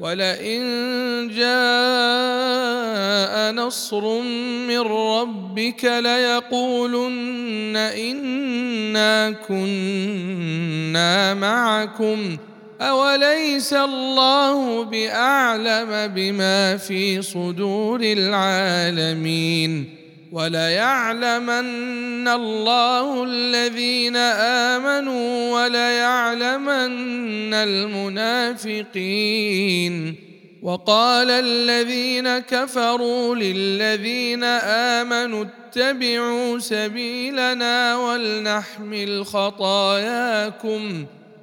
ولئن جاء نصر من ربك ليقولن انا كنا معكم اوليس الله باعلم بما في صدور العالمين وليعلمن الله الذين آمنوا وليعلمن المنافقين. وقال الذين كفروا للذين آمنوا اتبعوا سبيلنا ولنحمل خطاياكم.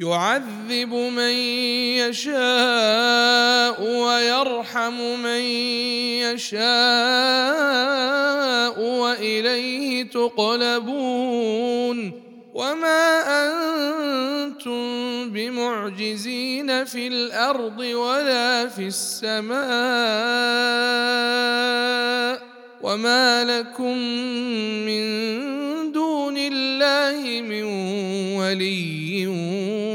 يعذب من يشاء ويرحم من يشاء وإليه تقلبون وما أنتم بمعجزين في الأرض ولا في السماء وما لكم من الله من ولي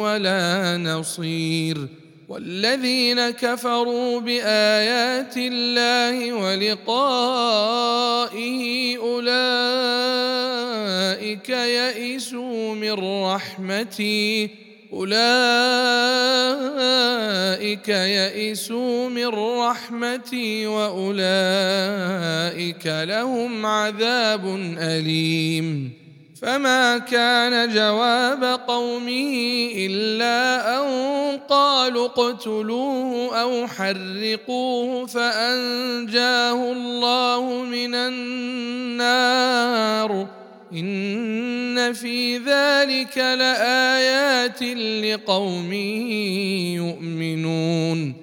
ولا نصير. والذين كفروا بآيات الله ولقائه أولئك يئسوا من رحمتي. أولئك يئسوا من رحمتي وأولئك لهم عذاب أليم. فما كان جواب قومه الا ان قالوا اقتلوه أو حرقوه فانجاه الله من النار ان في ذلك لايات لقوم يؤمنون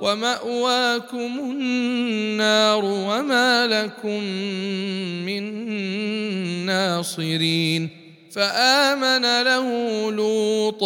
ومأواكم النار وما لكم من ناصرين. فآمن له لوط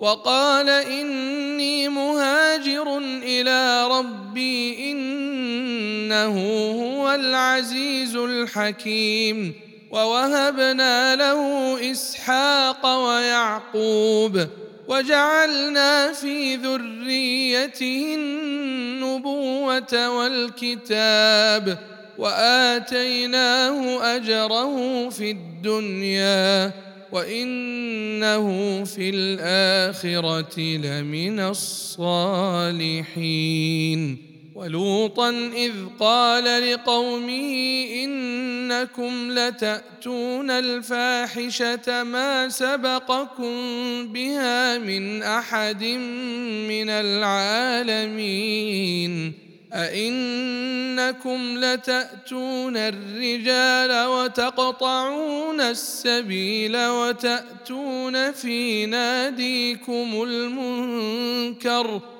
وقال إني مهاجر إلى ربي إنه هو العزيز الحكيم. ووهبنا له إسحاق ويعقوب وجعلنا في ذريته النبوة والكتاب وآتيناه أجره في الدنيا وإنه في الآخرة لمن الصالحين. ولوطا إذ قال لقومه إنكم لتأتون الفاحشة ما سبقكم بها من أحد من العالمين أئنكم لتأتون الرجال وتقطعون السبيل وتأتون في ناديكم المنكر ۖ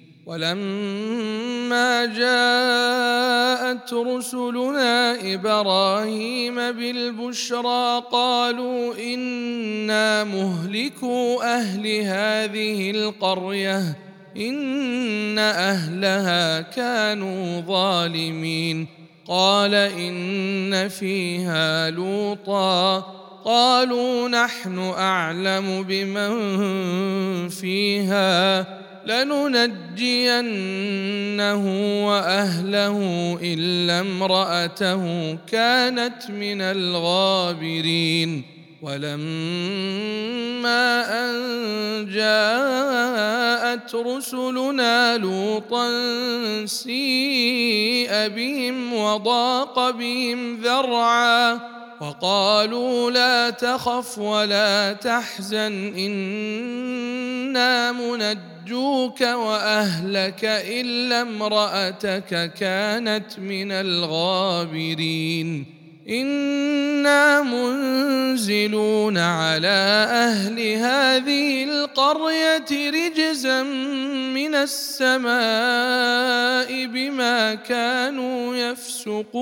ولما جاءت رسلنا إبراهيم بالبشرى قالوا إنا مهلكو أهل هذه القرية إن أهلها كانوا ظالمين. قال إن فيها لوطا. قالوا نحن أعلم بمن فيها. لننجينه وأهله إلا امرأته كانت من الغابرين. ولما أن جاءت رسلنا لوطا سيء بهم وضاق بهم ذرعا وقالوا لا تخف ولا تحزن إنا منجوك وأهلك إلا امرأتك كانت من الغابرين. إنا منزلون على أهل هذه القرية رجزا من السماء بما كانوا يفسقون.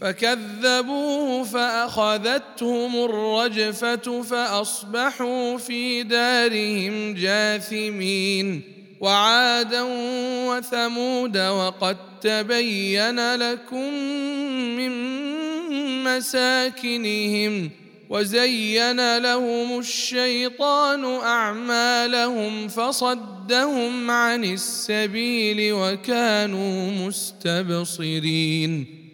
فكذبوه فأخذتهم الرجفة فأصبحوا في دارهم جاثمين وعادا وثمود وقد تبين لكم من مساكنهم وزين لهم الشيطان أعمالهم فصدهم عن السبيل وكانوا مستبصرين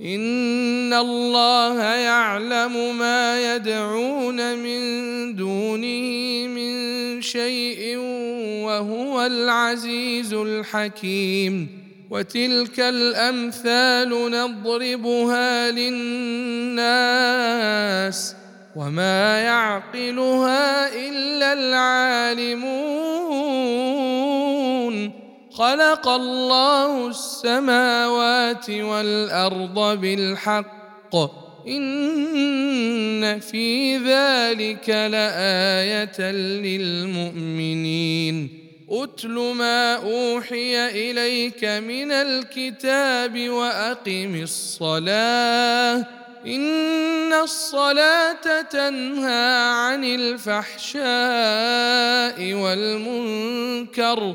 ان الله يعلم ما يدعون من دونه من شيء وهو العزيز الحكيم وتلك الامثال نضربها للناس وما يعقلها الا العالمون خلق الله السماوات والأرض بالحق. إن في ذلك لآية للمؤمنين. أتل ما أوحي إليك من الكتاب وأقم الصلاة. إن الصلاة تنهى عن الفحشاء والمنكر.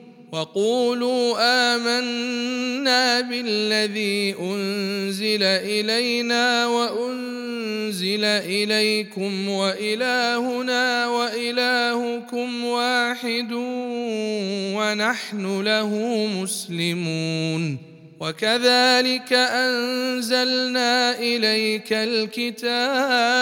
وقولوا آمنا بالذي أنزل إلينا وأنزل إليكم وإلهنا وإلهكم واحد ونحن له مسلمون وكذلك أنزلنا إليك الكتاب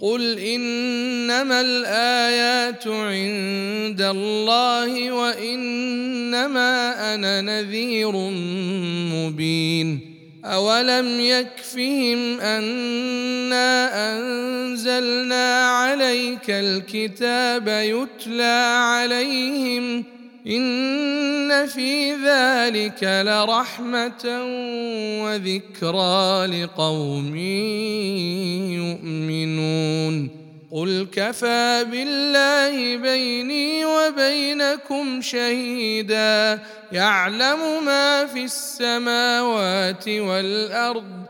قل انما الايات عند الله وانما أنا نذير مبين اولم يكفهم انا انزلنا عليك الكتاب يتلى عليهم إن في ذلك لرحمة وذكرى لقوم يؤمنون. قل كفى بالله بيني وبينكم شهيدا. يعلم ما في السماوات والأرض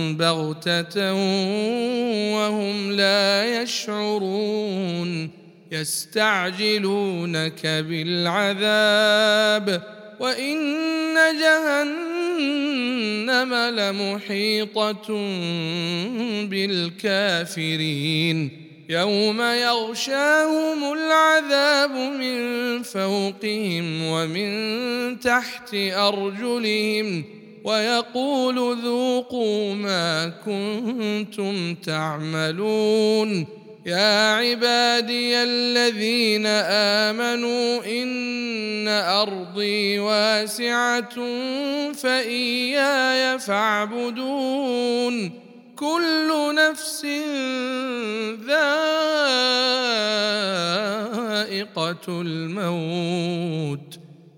بغتة وهم لا يشعرون يستعجلونك بالعذاب وإن جهنم لمحيطة بالكافرين يوم يغشاهم العذاب من فوقهم ومن تحت أرجلهم ويقول ذوقوا ما كنتم تعملون يا عبادي الذين آمنوا إن أرضي واسعة فإياي فاعبدون كل نفس ذائقة الموت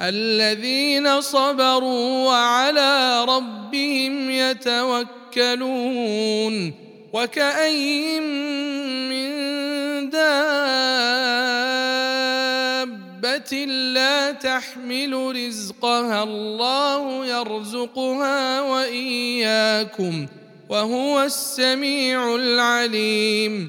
الذين صبروا وعلى ربهم يتوكلون وكأين من دابة لا تحمل رزقها الله يرزقها وإياكم وهو السميع العليم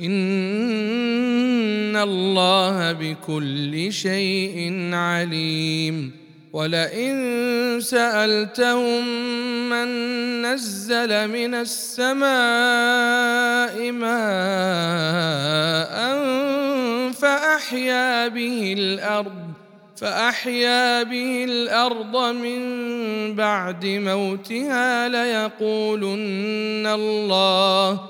إن الله بكل شيء عليم. ولئن سألتهم من نزل من السماء ماء فأحيا به الأرض فأحيا به الأرض من بعد موتها ليقولن الله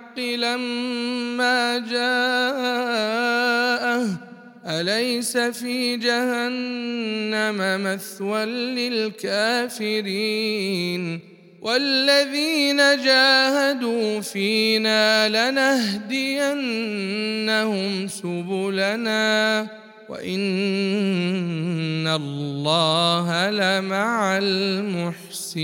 لما جاءه. أليس في جهنم مثوى للكافرين؟ والذين جاهدوا فينا لنهدينهم سبلنا. وإن الله لمع المحسنين.